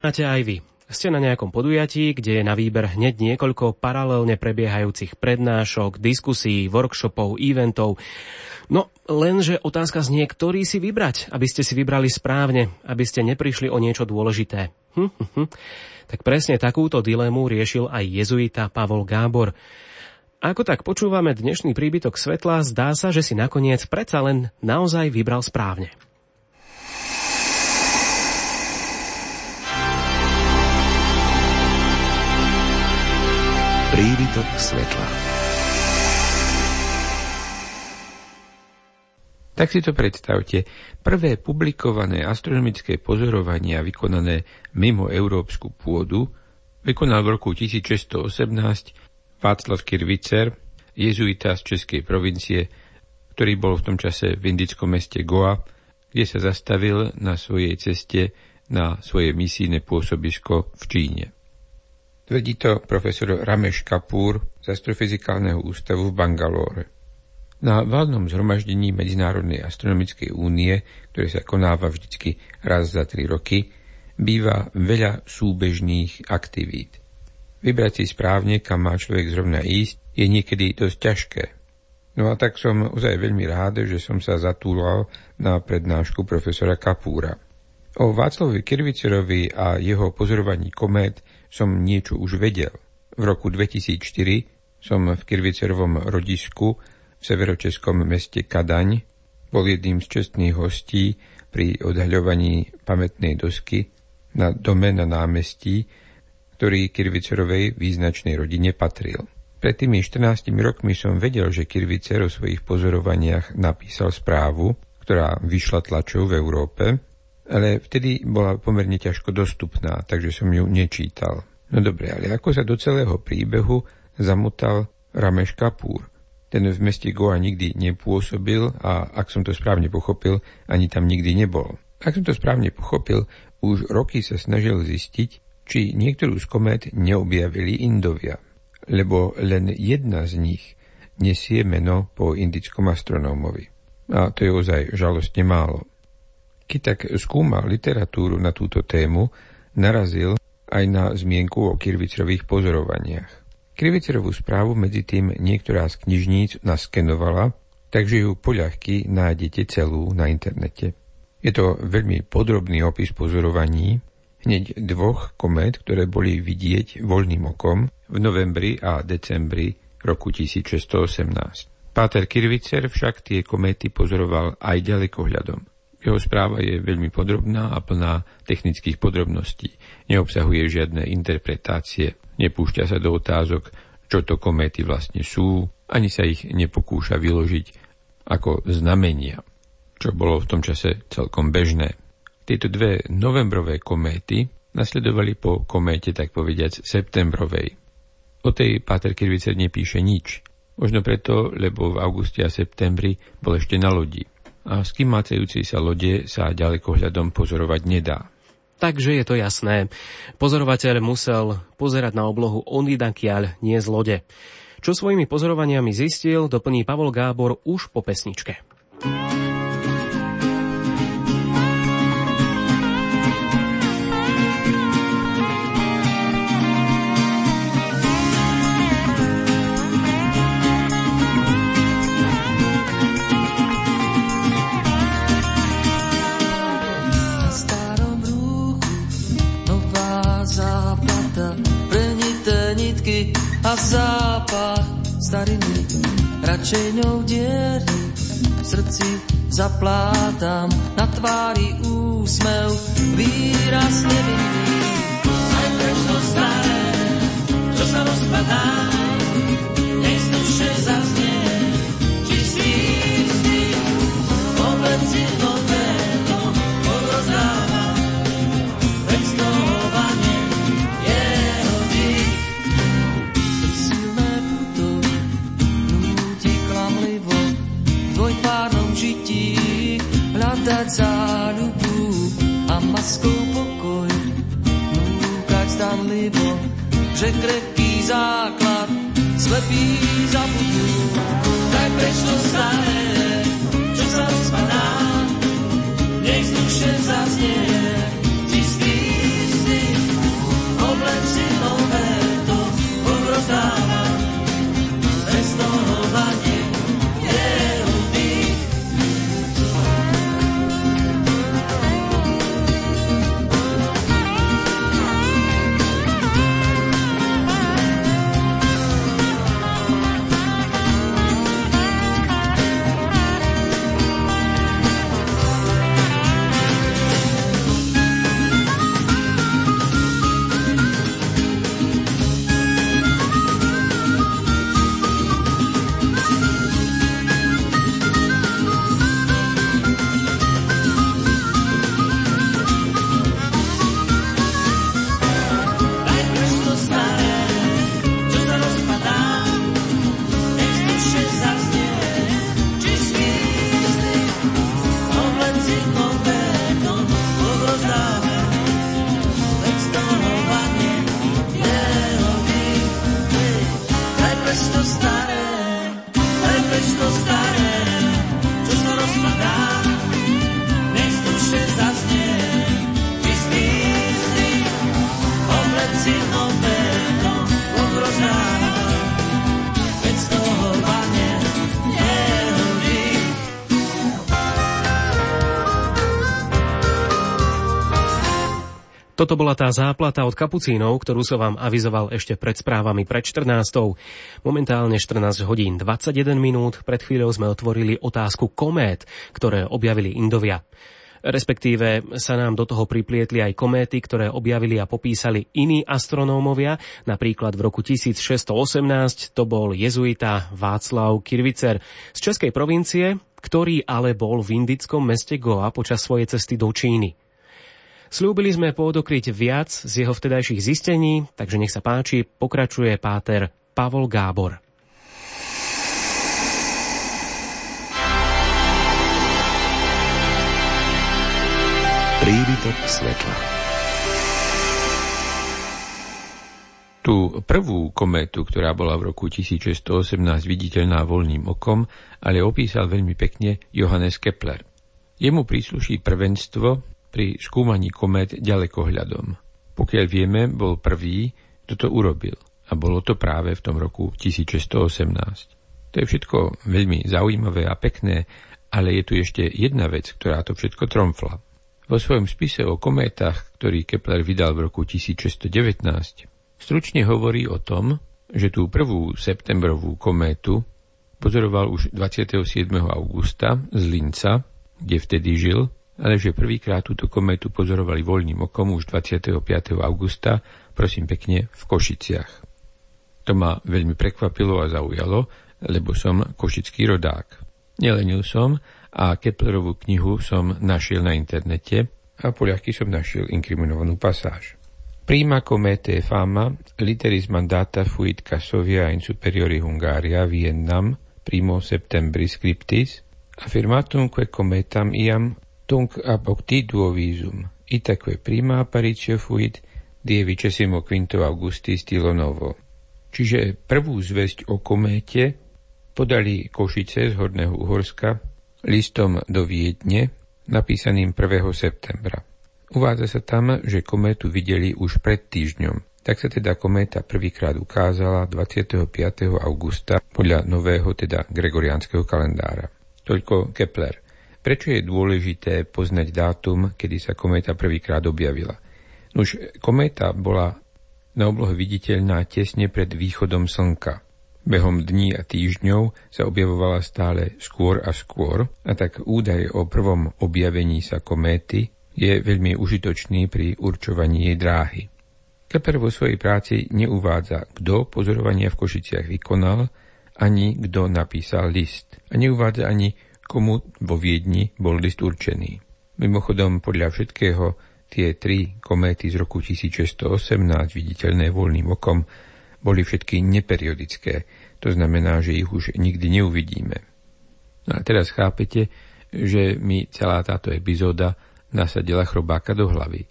Máte aj vy. Ste na nejakom podujatí, kde je na výber hneď niekoľko paralelne prebiehajúcich prednášok, diskusí, workshopov, eventov. No, lenže otázka znie, ktorý si vybrať, aby ste si vybrali správne, aby ste neprišli o niečo dôležité. Hm, hm, hm. Tak presne takúto dilemu riešil aj jezuita Pavol Gábor. Ako tak počúvame dnešný príbytok svetla, zdá sa, že si nakoniec predsa len naozaj vybral správne. Príbytok svetla. Tak si to predstavte. Prvé publikované astronomické pozorovania vykonané mimo európsku pôdu vykonal v roku 1618 Václav Kirvicer, jezuita z Českej provincie, ktorý bol v tom čase v indickom meste Goa, kde sa zastavil na svojej ceste na svoje misijné pôsobisko v Číne. Tvrdí to profesor Ramesh Kapoor z Astrofyzikálneho ústavu v Bangalore. Na valnom zhromaždení Medzinárodnej astronomickej únie, ktoré sa konáva vždycky raz za tri roky, býva veľa súbežných aktivít. Vybrať si správne, kam má človek zrovna ísť, je niekedy dosť ťažké. No a tak som ozaj veľmi rád, že som sa zatúlal na prednášku profesora Kapúra. O Václavovi Kirvicerovi a jeho pozorovaní komét som niečo už vedel. V roku 2004 som v Kirvicerovom rodisku v severočeskom meste Kadaň bol jedným z čestných hostí pri odhaľovaní pamätnej dosky na dome na námestí, ktorý Kirvicerovej význačnej rodine patril. Pred tými 14 rokmi som vedel, že Kirvicer o svojich pozorovaniach napísal správu, ktorá vyšla tlačou v Európe ale vtedy bola pomerne ťažko dostupná, takže som ju nečítal. No dobre, ale ako sa do celého príbehu zamotal Rameš Kapúr. Ten v meste Goa nikdy nepôsobil a ak som to správne pochopil, ani tam nikdy nebol. Ak som to správne pochopil, už roky sa snažil zistiť, či niektorú z komét neobjavili Indovia, lebo len jedna z nich nesie meno po indickom astronómovi. A to je ozaj žalostne málo. Keď tak skúmal literatúru na túto tému, narazil aj na zmienku o Kirvicerových pozorovaniach. Kirvicerovú správu medzi tým niektorá z knižníc naskenovala, takže ju poľahky nájdete celú na internete. Je to veľmi podrobný opis pozorovaní, hneď dvoch komét, ktoré boli vidieť voľným okom v novembri a decembri roku 1618. Páter Kirvicer však tie kométy pozoroval aj ďalekohľadom. Jeho správa je veľmi podrobná a plná technických podrobností. Neobsahuje žiadne interpretácie, nepúšťa sa do otázok, čo to kométy vlastne sú, ani sa ich nepokúša vyložiť ako znamenia, čo bolo v tom čase celkom bežné. Tieto dve novembrové kométy nasledovali po kométe, tak povediac, septembrovej. O tej Páter Kirvicer nepíše nič. Možno preto, lebo v auguste a septembri bol ešte na lodi a skimácajúcej sa lode sa ďalekohľadom pozorovať nedá. Takže je to jasné. Pozorovateľ musel pozerať na oblohu onidakiaľ, nie z lode. Čo svojimi pozorovaniami zistil, doplní Pavol Gábor už po pesničke. a stariny račeňou diery v srdci zaplátam na tvári úsmev výraz nevinný aj preč staré čo sa rozpadá záľubu a maskou pokoj. Núkať zdanlivo, že krehký základ slepý zabudú. Daj preč to staré, čo sa rozpadá, nech duše zaznie Toto bola tá záplata od kapucínov, ktorú som vám avizoval ešte pred správami pred 14. Momentálne 14 hodín 21 minút. Pred chvíľou sme otvorili otázku komét, ktoré objavili Indovia. Respektíve sa nám do toho priplietli aj kométy, ktoré objavili a popísali iní astronómovia. Napríklad v roku 1618 to bol jezuita Václav Kirvicer z Českej provincie, ktorý ale bol v indickom meste Goa počas svojej cesty do Číny. Slúbili sme podokryť viac z jeho vtedajších zistení, takže nech sa páči, pokračuje páter Pavol Gábor. Príbytok svetla Tú prvú kométu, ktorá bola v roku 1618 viditeľná voľným okom, ale opísal veľmi pekne Johannes Kepler. Jemu prísluší prvenstvo pri skúmaní komét ďalekohľadom. Pokiaľ vieme, bol prvý, kto to urobil. A bolo to práve v tom roku 1618. To je všetko veľmi zaujímavé a pekné, ale je tu ešte jedna vec, ktorá to všetko tromfla. Vo svojom spise o kométach, ktorý Kepler vydal v roku 1619, stručne hovorí o tom, že tú prvú septembrovú kométu pozoroval už 27. augusta z Linca, kde vtedy žil, ale že prvýkrát túto kometu pozorovali voľným okom už 25. augusta, prosím pekne, v Košiciach. To ma veľmi prekvapilo a zaujalo, lebo som košický rodák. Nelenil som a Keplerovú knihu som našiel na internete a po ľahky som našiel inkriminovanú pasáž. Prima comete fama, literis mandata fuit Casovia in superiori Hungaria Viennam, primo septembri scriptis, affirmatum que cometam iam tunc ab octiduo visum, itaque prima apparitio fuit die vicesimo quinto augusti stilo novo. Čiže prvú zväzť o kométe podali Košice z Horného Uhorska listom do Viedne, napísaným 1. septembra. Uvádza sa tam, že kométu videli už pred týždňom. Tak sa teda kométa prvýkrát ukázala 25. augusta podľa nového, teda gregoriánskeho kalendára. Toľko Kepler. Prečo je dôležité poznať dátum, kedy sa kométa prvýkrát objavila? Nuž, kométa bola na oblohe viditeľná tesne pred východom slnka. Behom dní a týždňov sa objavovala stále skôr a skôr, a tak údaj o prvom objavení sa kométy je veľmi užitočný pri určovaní jej dráhy. Kepler vo svojej práci neuvádza, kto pozorovania v Košiciach vykonal, ani kto napísal list. A neuvádza ani, komu vo Viedni bol list určený. Mimochodom, podľa všetkého, tie tri kométy z roku 1618, viditeľné voľným okom, boli všetky neperiodické, to znamená, že ich už nikdy neuvidíme. No a teraz chápete, že mi celá táto epizóda nasadila chrobáka do hlavy.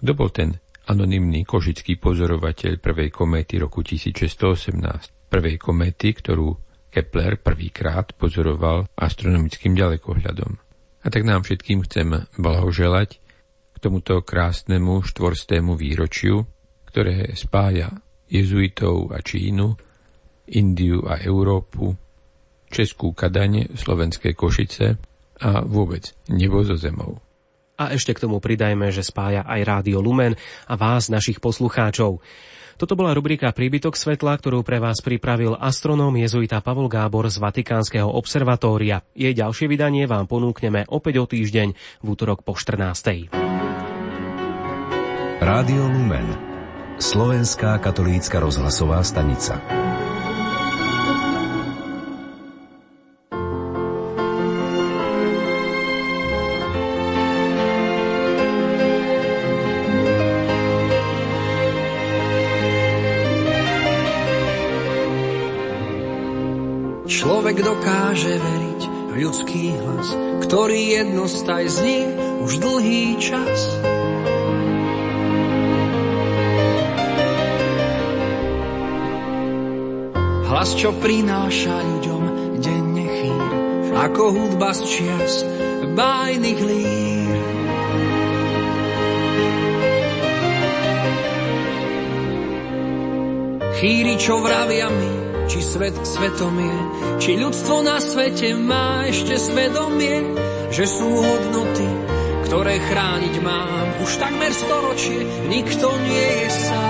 Kto bol ten anonymný košický pozorovateľ prvej kométy roku 1618? Prvej kométy, ktorú Kepler prvýkrát pozoroval astronomickým ďalekohľadom. A tak nám všetkým chcem blahoželať k tomuto krásnemu štvorstému výročiu, ktoré spája jezuitov a Čínu, Indiu a Európu, Českú Kadaň, Slovenské Košice a vôbec nebo zo zemou. A ešte k tomu pridajme, že spája aj Rádio Lumen a vás, našich poslucháčov. Toto bola rubrika Príbytok svetla, ktorú pre vás pripravil astronóm jezuita Pavol Gábor z Vatikánskeho observatória. Jej ďalšie vydanie vám ponúkneme opäť o týždeň v útorok po 14. Rádio Lumen Slovenská katolícka rozhlasová stanica. Človek dokáže veriť v ľudský hlas, ktorý jednostaj znie už dlhý čas. Hlas, čo prináša ľuďom denne chýr, ako hudba z čias bájnych lír. Chýri, čo vravia mi, či svet svetom je, či ľudstvo na svete má ešte svedomie, že sú hodnoty, ktoré chrániť mám. Už takmer storočie nikto nie je sám.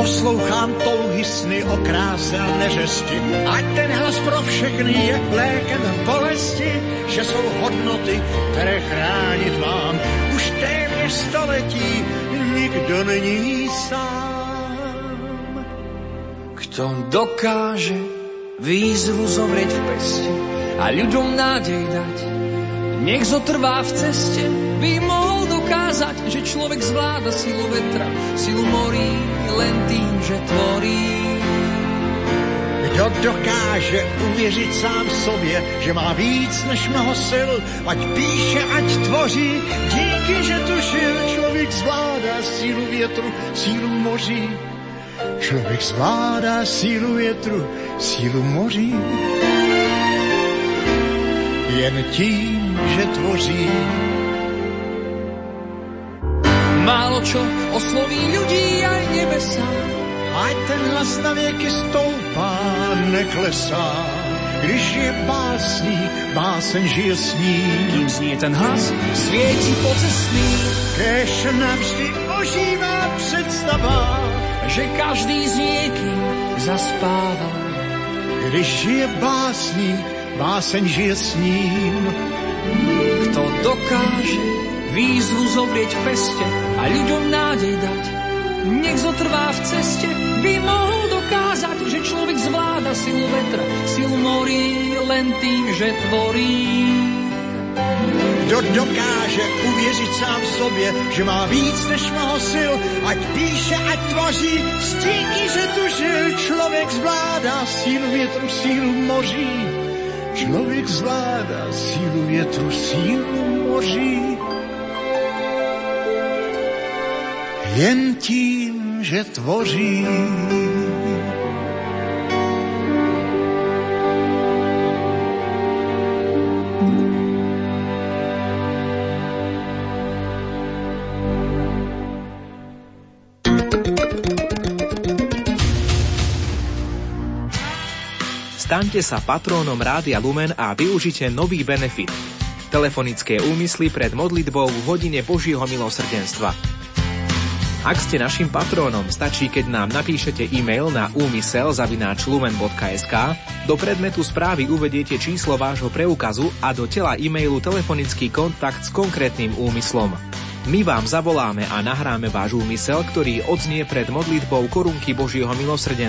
Poslouchám touhy sny o kráse a neřesti. Ať ten hlas pro všechny je lékem bolesti, že jsou hodnoty, které chránit mám. Už téměř století nikdo není sám. Kto dokáže výzvu zomrieť v peste a ľuďom nádej dať, nech zotrvá v ceste, by mohol dokázať, že človek zvláda silu vetra, silu morí, len tým, že tvorí. Kdo dokáže uvěřit sám sobě, že má víc než mnoho sil, ať píše, ať tvoří, díky, že tušil, člověk zvládá sílu větru, sílu moří. Člověk zvládá sílu větru, sílu moří. Jen tím, že tvoří. Málo čo osloví ľudí aj nebesa. Ať ten hlas na věky stoupá, neklesá. Když je básník, báseň žije s ním. Kým znie ten hlas, svieti pocestný, Kež navždy ožívá představa, že každý s niekým zaspáva. když žije básník, báseň žije s ním. Výzvu zovrieť v peste a ľuďom nádej dať, nech zotrvá v ceste, by mohol dokázať, že človek zvláda silu vetra, silu morí len tým, že tvorí. Kdo dokáže uvěřit sám sobě, že má víc než mnoho sil, ať píše, ať tvoří, stíní, že tužil, člověk zvládá sílu větru, sílu moří. Člověk zvládá sílu větru, sílu moří. Jen tím, že tvoří. Staňte sa patrónom Rádia Lumen a využite nový benefit. Telefonické úmysly pred modlitbou v hodine Božieho milosrdenstva. Ak ste našim patrónom, stačí, keď nám napíšete e-mail na úmysel.lumen.sk, do predmetu správy uvediete číslo vášho preukazu a do tela e-mailu telefonický kontakt s konkrétnym úmyslom. My vám zavoláme a nahráme váš úmysel, ktorý odznie pred modlitbou korunky Božieho milosrdenstva